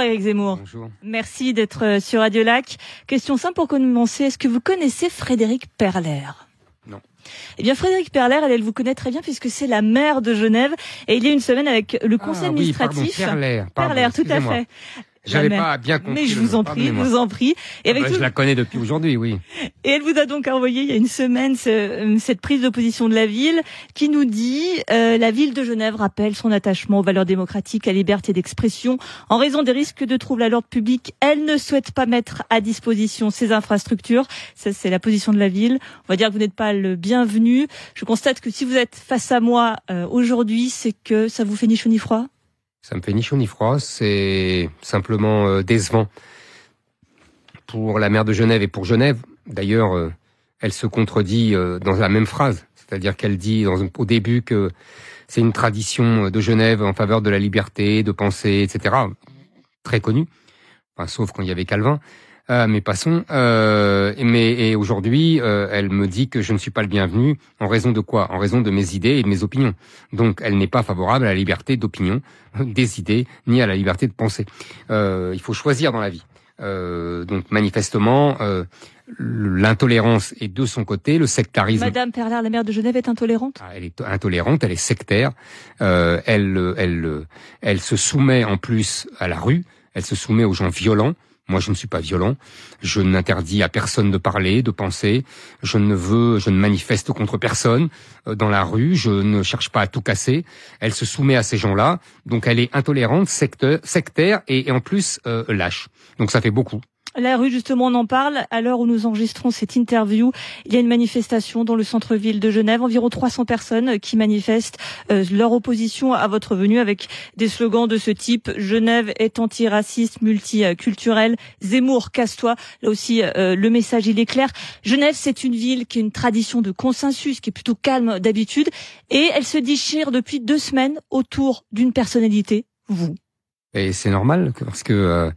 Bonjour Eric Zemmour. Bonjour. Merci d'être sur Radio Lac. Question simple pour commencer. Est-ce que vous connaissez Frédéric Perler? Non. Eh bien, Frédéric Perler, elle, elle vous connaît très bien puisque c'est la maire de Genève et il y a une semaine avec le conseil ah, administratif. Oui, pardon, Perler. Pardon, Perler, tout à fait. J'avais pas bien compris. Mais je vous en prie, je vous en prie. Et avec ah bah, Je la connais depuis aujourd'hui, oui. Et elle vous a donc envoyé il y a une semaine ce, euh, cette prise d'opposition de la ville qui nous dit euh, la ville de Genève rappelle son attachement aux valeurs démocratiques, à la liberté d'expression. En raison des risques de troubles à l'ordre public, elle ne souhaite pas mettre à disposition ces infrastructures. Ça, c'est la position de la ville. On va dire que vous n'êtes pas le bienvenu. Je constate que si vous êtes face à moi euh, aujourd'hui, c'est que ça vous fait ni chaud ni froid ça me fait ni chaud ni froid, c'est simplement euh, décevant pour la maire de Genève et pour Genève. D'ailleurs, euh, elle se contredit euh, dans la même phrase, c'est-à-dire qu'elle dit au début que c'est une tradition de Genève en faveur de la liberté, de penser, etc. Très connue, enfin, sauf quand il y avait Calvin. Euh, mais passons. Euh, mais et aujourd'hui, euh, elle me dit que je ne suis pas le bienvenu en raison de quoi? En raison de mes idées et de mes opinions. Donc, elle n'est pas favorable à la liberté d'opinion, des idées, ni à la liberté de penser. Euh, il faut choisir dans la vie. Euh, donc, manifestement, l'intolérance est de son côté, le sectarisme. Madame Perlard, la maire de Genève, est intolérante? Ah, elle est intolérante, elle est sectaire. elle, elle, elle se soumet en plus à la rue. Elle se soumet aux gens violents. Moi, je ne suis pas violent. Je n'interdis à personne de parler, de penser. Je ne veux, je ne manifeste contre personne euh, dans la rue. Je ne cherche pas à tout casser. Elle se soumet à ces gens-là. Donc, elle est intolérante, sectaire et, en plus euh, lâche. Donc, ça fait beaucoup. La rue, justement, on en parle. À l'heure où nous enregistrons cette interview, il y a une manifestation dans le centre-ville de Genève. Environ 300 personnes qui manifestent euh, leur opposition à votre venue avec des slogans de ce type. Genève est antiraciste, multiculturelle. Zemmour, casse-toi. Là aussi, euh, le message, il est clair. Genève, c'est une ville qui a une tradition de consensus, qui est plutôt calme d'habitude. Et elle se déchire depuis deux semaines autour d'une personnalité, vous. Et c'est normal, parce que... Euh,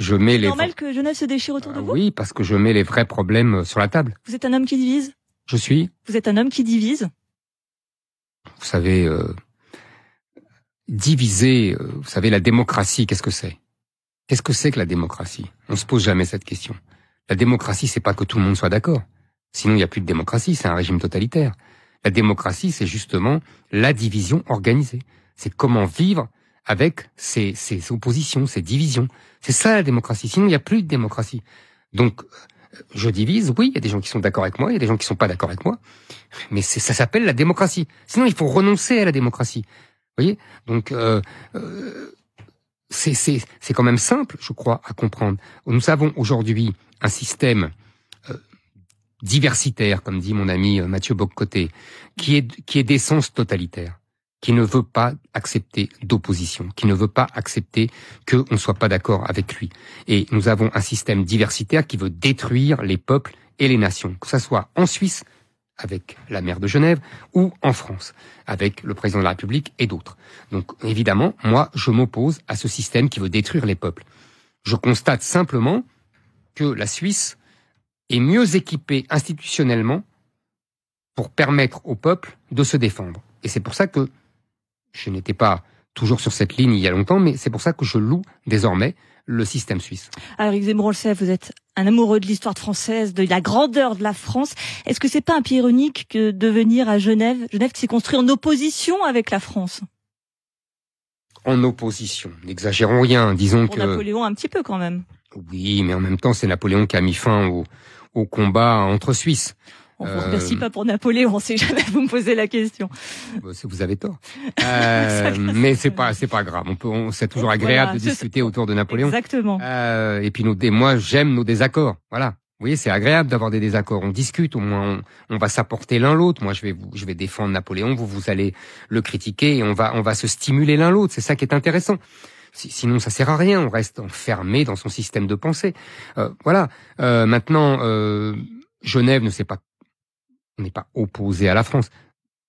je mets les. C'est normal que Genève se déchire autour de euh, vous. Oui, parce que je mets les vrais problèmes euh, sur la table. Vous êtes un homme qui divise. Je suis. Vous êtes un homme qui divise. Vous savez, euh, diviser. Euh, vous savez, la démocratie, qu'est-ce que c'est? Qu'est-ce que c'est que la démocratie? On se pose jamais cette question. La démocratie, c'est pas que tout le monde soit d'accord. Sinon, il n'y a plus de démocratie. C'est un régime totalitaire. La démocratie, c'est justement la division organisée. C'est comment vivre avec ces, ces oppositions, ces divisions. C'est ça la démocratie. Sinon, il n'y a plus de démocratie. Donc, je divise. Oui, il y a des gens qui sont d'accord avec moi, il y a des gens qui sont pas d'accord avec moi. Mais ça s'appelle la démocratie. Sinon, il faut renoncer à la démocratie. Vous voyez? Donc, euh, euh, c'est quand même simple, je crois, à comprendre. Nous avons aujourd'hui un système euh, diversitaire, comme dit mon ami Mathieu Boccoté, qui est, qui est d'essence totalitaire qui ne veut pas accepter d'opposition, qui ne veut pas accepter qu'on ne soit pas d'accord avec lui. Et nous avons un système diversitaire qui veut détruire les peuples et les nations, que ce soit en Suisse, avec la maire de Genève, ou en France, avec le président de la République et d'autres. Donc évidemment, moi, je m'oppose à ce système qui veut détruire les peuples. Je constate simplement que la Suisse est mieux équipée institutionnellement pour permettre au peuple de se défendre. Et c'est pour ça que je n'étais pas toujours sur cette ligne il y a longtemps, mais c'est pour ça que je loue désormais le système suisse. Alors, Yves le vous êtes un amoureux de l'histoire française, de la grandeur de la France. Est-ce que c'est pas un pied ironique que de venir à Genève, Genève qui s'est construit en opposition avec la France? En opposition, n'exagérons rien, disons Pour que... Napoléon un petit peu quand même. Oui, mais en même temps, c'est Napoléon qui a mis fin au, au combat entre Suisses. On vous remercie pas pour Napoléon, on sait jamais vous me posez la question. Bah, vous avez tort. Euh, mais c'est pas c'est pas grave. On peut c'est toujours agréable de discuter autour de Napoléon. Exactement. Euh, et puis nous moi j'aime nos désaccords. Voilà. Vous voyez, c'est agréable d'avoir des désaccords. On discute, au moins on, va s'apporter l'un l'autre. Moi, je vais vous, je vais défendre Napoléon, vous vous allez le critiquer et on va on va se stimuler l'un l'autre. C'est ça qui est intéressant. Sinon, ça sert à rien. On reste enfermé dans son système de pensée. Euh, voilà. Euh, maintenant, euh, Genève ne s'est pas on n'est pas opposé à la France.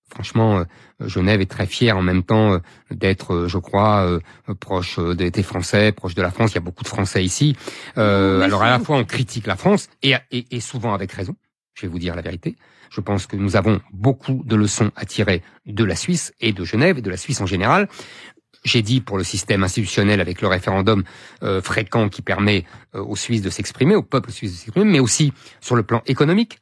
Franchement, euh, Genève est très fière en même temps euh, d'être, euh, je crois, proche des Français, proche de la France. Il y a beaucoup de Français ici. alors à la fois on critique la France et, et, souvent avec raison. Je vais vous dire la vérité. Je pense que nous avons beaucoup de leçons à tirer de la Suisse et de Genève et de la Suisse en général. j'ai dit pour le système institutionnel avec le référendum euh, fréquent qui permet euh, aux Suisses de s'exprimer, au peuple suisse de s'exprimer, mais aussi sur le plan économique.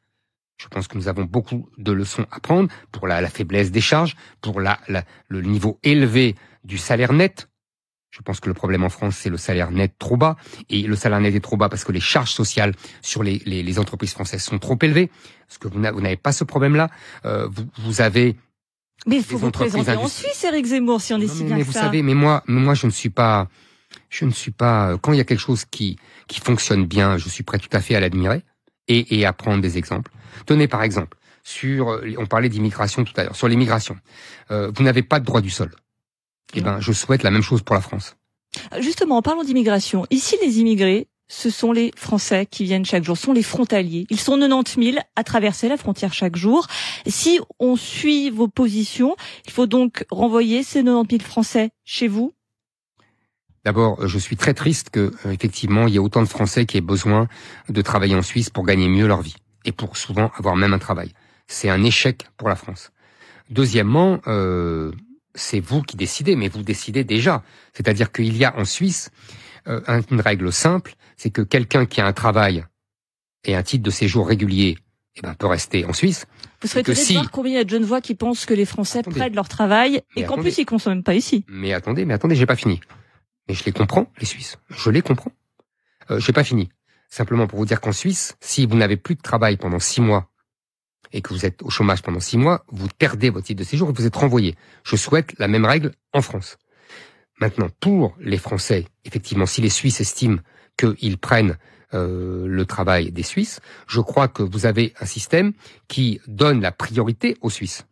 Je pense que nous avons beaucoup de leçons à prendre pour la, la faiblesse des charges, pour la, la, le niveau élevé du salaire net. Je pense que le problème en France, c'est le salaire net trop bas. Et le salaire net est trop bas parce que les charges sociales sur les, les, les entreprises françaises sont trop élevées. Parce que vous n'avez pas ce problème-là. Euh, vous, vous avez mais il faut vous présenter en Suisse, Eric Zemmour, si on est si bien mais que vous ça. savez, mais moi, mais moi, je ne suis pas, je ne suis pas. Quand il y a quelque chose qui qui fonctionne bien, je suis prêt tout à fait à l'admirer et, et à prendre des exemples. Tenez par exemple sur, on parlait d'immigration tout à l'heure, sur l'immigration. Euh, vous n'avez pas de droit du sol. Eh ben, je souhaite la même chose pour la France. Justement, en parlant d'immigration, ici les immigrés, ce sont les Français qui viennent chaque jour, ce sont les frontaliers. Ils sont 90 000 à traverser la frontière chaque jour. Si on suit vos positions, il faut donc renvoyer ces 90 000 Français chez vous D'abord, je suis très triste que, euh, effectivement, il y ait autant de Français qui aient besoin de travailler en Suisse pour gagner mieux leur vie et pour souvent avoir même un travail. C'est un échec pour la France. Deuxièmement, euh, c'est vous qui décidez, mais vous décidez déjà. C'est-à-dire qu'il y a en Suisse euh, une règle simple, c'est que quelqu'un qui a un travail et un titre de séjour régulier eh ben, peut rester en Suisse. Vous serez étonné si... de voir combien il y a de jeunes voix qui pensent que les Français attendez. prennent leur travail et qu'en plus ils consomment pas ici. Mais attendez, mais attendez, j'ai pas fini. Mais je les comprends, les Suisses. Je les comprends. Euh, j'ai pas fini. Simplement pour vous dire qu'en Suisse, si vous n'avez plus de travail pendant six mois et que vous êtes au chômage pendant six mois, vous perdez votre titre de séjour et vous êtes renvoyé. Je souhaite la même règle en France. Maintenant, pour les Français, effectivement, si les Suisses estiment qu'ils prennent euh, le travail des Suisses, je crois que vous avez un système qui donne la priorité aux Suisses.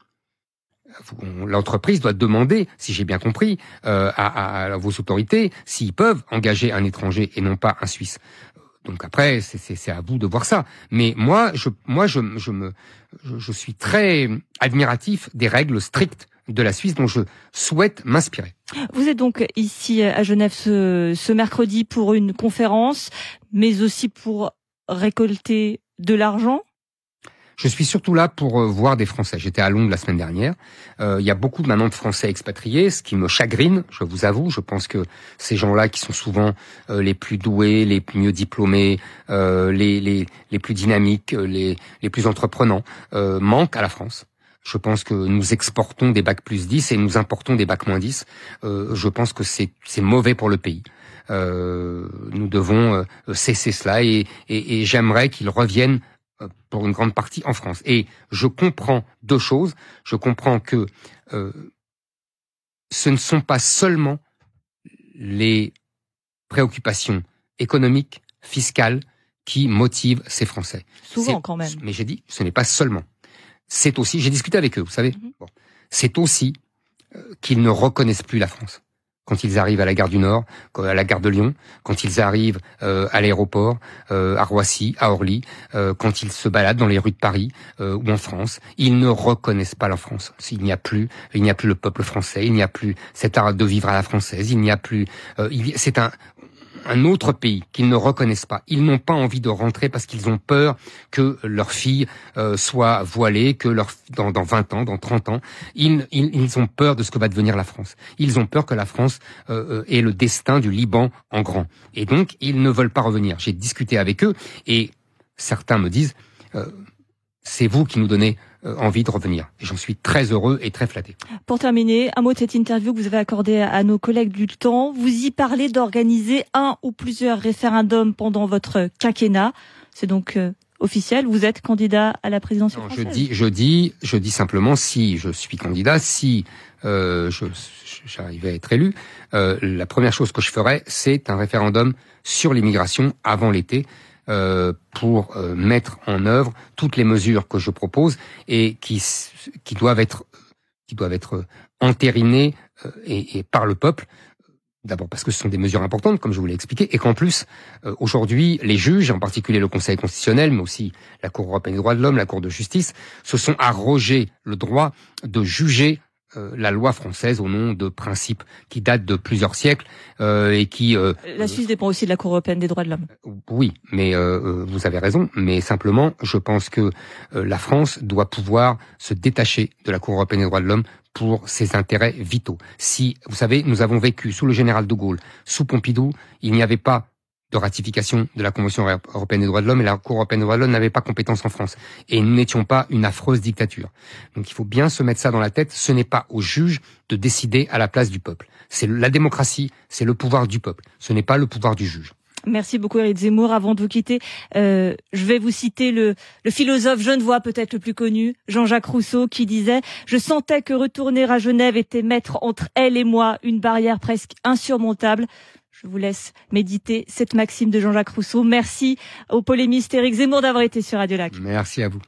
L'entreprise doit demander, si j'ai bien compris, euh, à, à, vos autorités s'ils peuvent engager un étranger et non pas un Suisse. Donc après, c'est à vous de voir ça. Mais moi, je, moi, je, je me, je suis très admiratif des règles strictes de la Suisse dont je souhaite m'inspirer. Vous êtes donc ici à Genève ce, ce, mercredi pour une conférence, mais aussi pour récolter de l'argent je suis surtout là pour voir des Français. J'étais à Londres la semaine dernière. Euh, il y a beaucoup maintenant de Français expatriés, ce qui me chagrine, je vous avoue. Je pense que ces gens-là, qui sont souvent euh, les plus doués, les mieux diplômés, euh, les, les, les, plus dynamiques, les, les plus entreprenants, manquent à la France. Je pense que nous exportons des bacs plus 10 et nous importons des bacs moins 10. Euh, je pense que c'est mauvais pour le pays. Euh, nous devons cesser cela et, et, et j'aimerais qu'ils reviennent pour une grande partie en France. Et je comprends deux choses. Je comprends que euh, ce ne sont pas seulement les préoccupations économiques, fiscales, qui motivent ces Français. Souvent quand même. Mais j'ai dit, ce n'est pas seulement. C'est aussi, j'ai discuté avec eux, vous savez. Mm -hmm. bon. C'est aussi euh, qu'ils ne reconnaissent plus la France quand ils arrivent à la gare du Nord, à la gare de Lyon, quand ils arrivent euh, à l'aéroport, euh, à Roissy, à Orly, euh, quand ils se baladent dans les rues de Paris ou en France, ils ne reconnaissent pas la France. Il n'y a plus, il n'y a plus le peuple français, il n'y a plus cet art de vivre à la française, il n'y a plus. C'est un un autre pays qu'ils ne reconnaissent pas. Ils n'ont pas envie de rentrer parce qu'ils ont peur que leur fille euh, soit voilée, que leur dans, dans 20 ans, dans 30 ans, ils, ont peur de ce que va devenir la France. Ils ont peur que la France euh, ait le destin du Liban en grand. Et donc, ils ne veulent pas revenir. J'ai discuté avec eux et certains me disent, euh, c'est vous qui nous donnez euh, envie de revenir. Et j'en suis très heureux et très flatté. Pour terminer, un mot de cette interview que vous avez accordée à nos collègues du temps. Vous y parlez d'organiser un ou plusieurs référendums pendant votre quinquennat. C'est donc euh, officiel. Vous êtes candidat à la présidentielle non, Je dis, je dis, je dis simplement si je suis candidat, si euh, j'arrivais à être élu, euh, la première chose que je ferais, c'est un référendum sur l'immigration avant l'été. Euh, pour euh, mettre en œuvre toutes les mesures que je propose et qui, qui doivent être qui doivent être entérinées euh, et, et, par le peuple. D'abord parce que ce sont des mesures importantes, comme je vous l'ai expliqué, et qu'en plus, aujourd'hui, les juges, en particulier le Conseil constitutionnel, mais aussi la Cour européenne des droits de l'homme, la Cour de justice, se sont arrogés le droit de juger euh, la loi française au nom de principes qui datent de plusieurs siècles euh, et qui. Euh, la Suisse dépend aussi de la Cour européenne des droits de l'homme. Oui, mais vous avez raison. Mais simplement, je pense que la France doit pouvoir se détacher de la Cour européenne des droits de l'homme pour ses intérêts vitaux. Si, vous savez, nous avons vécu sous le général de Gaulle, sous Pompidou, il n'y avait pas de ratification de la Convention européenne des droits de l'homme et la Cour européenne des droits de l'homme n'avait pas compétence en France. Et nous n'étions pas une affreuse dictature. Donc il faut bien se mettre ça dans la tête. Ce n'est pas aux juges de décider à la place du peuple. C'est la démocratie, c'est le pouvoir du peuple. Ce n'est pas le pouvoir du juge. Merci beaucoup Eric Zemmour. Avant de vous quitter, euh, je vais vous citer le, le philosophe genevois peut-être le plus connu, Jean-Jacques Rousseau, qui disait « Je sentais que retourner à Genève était mettre entre elle et moi une barrière presque insurmontable. Je vous laisse méditer cette maxime de Jean-Jacques Rousseau. Merci au polémiste Éric Zemmour d'avoir été sur Radio Lac. Merci à vous.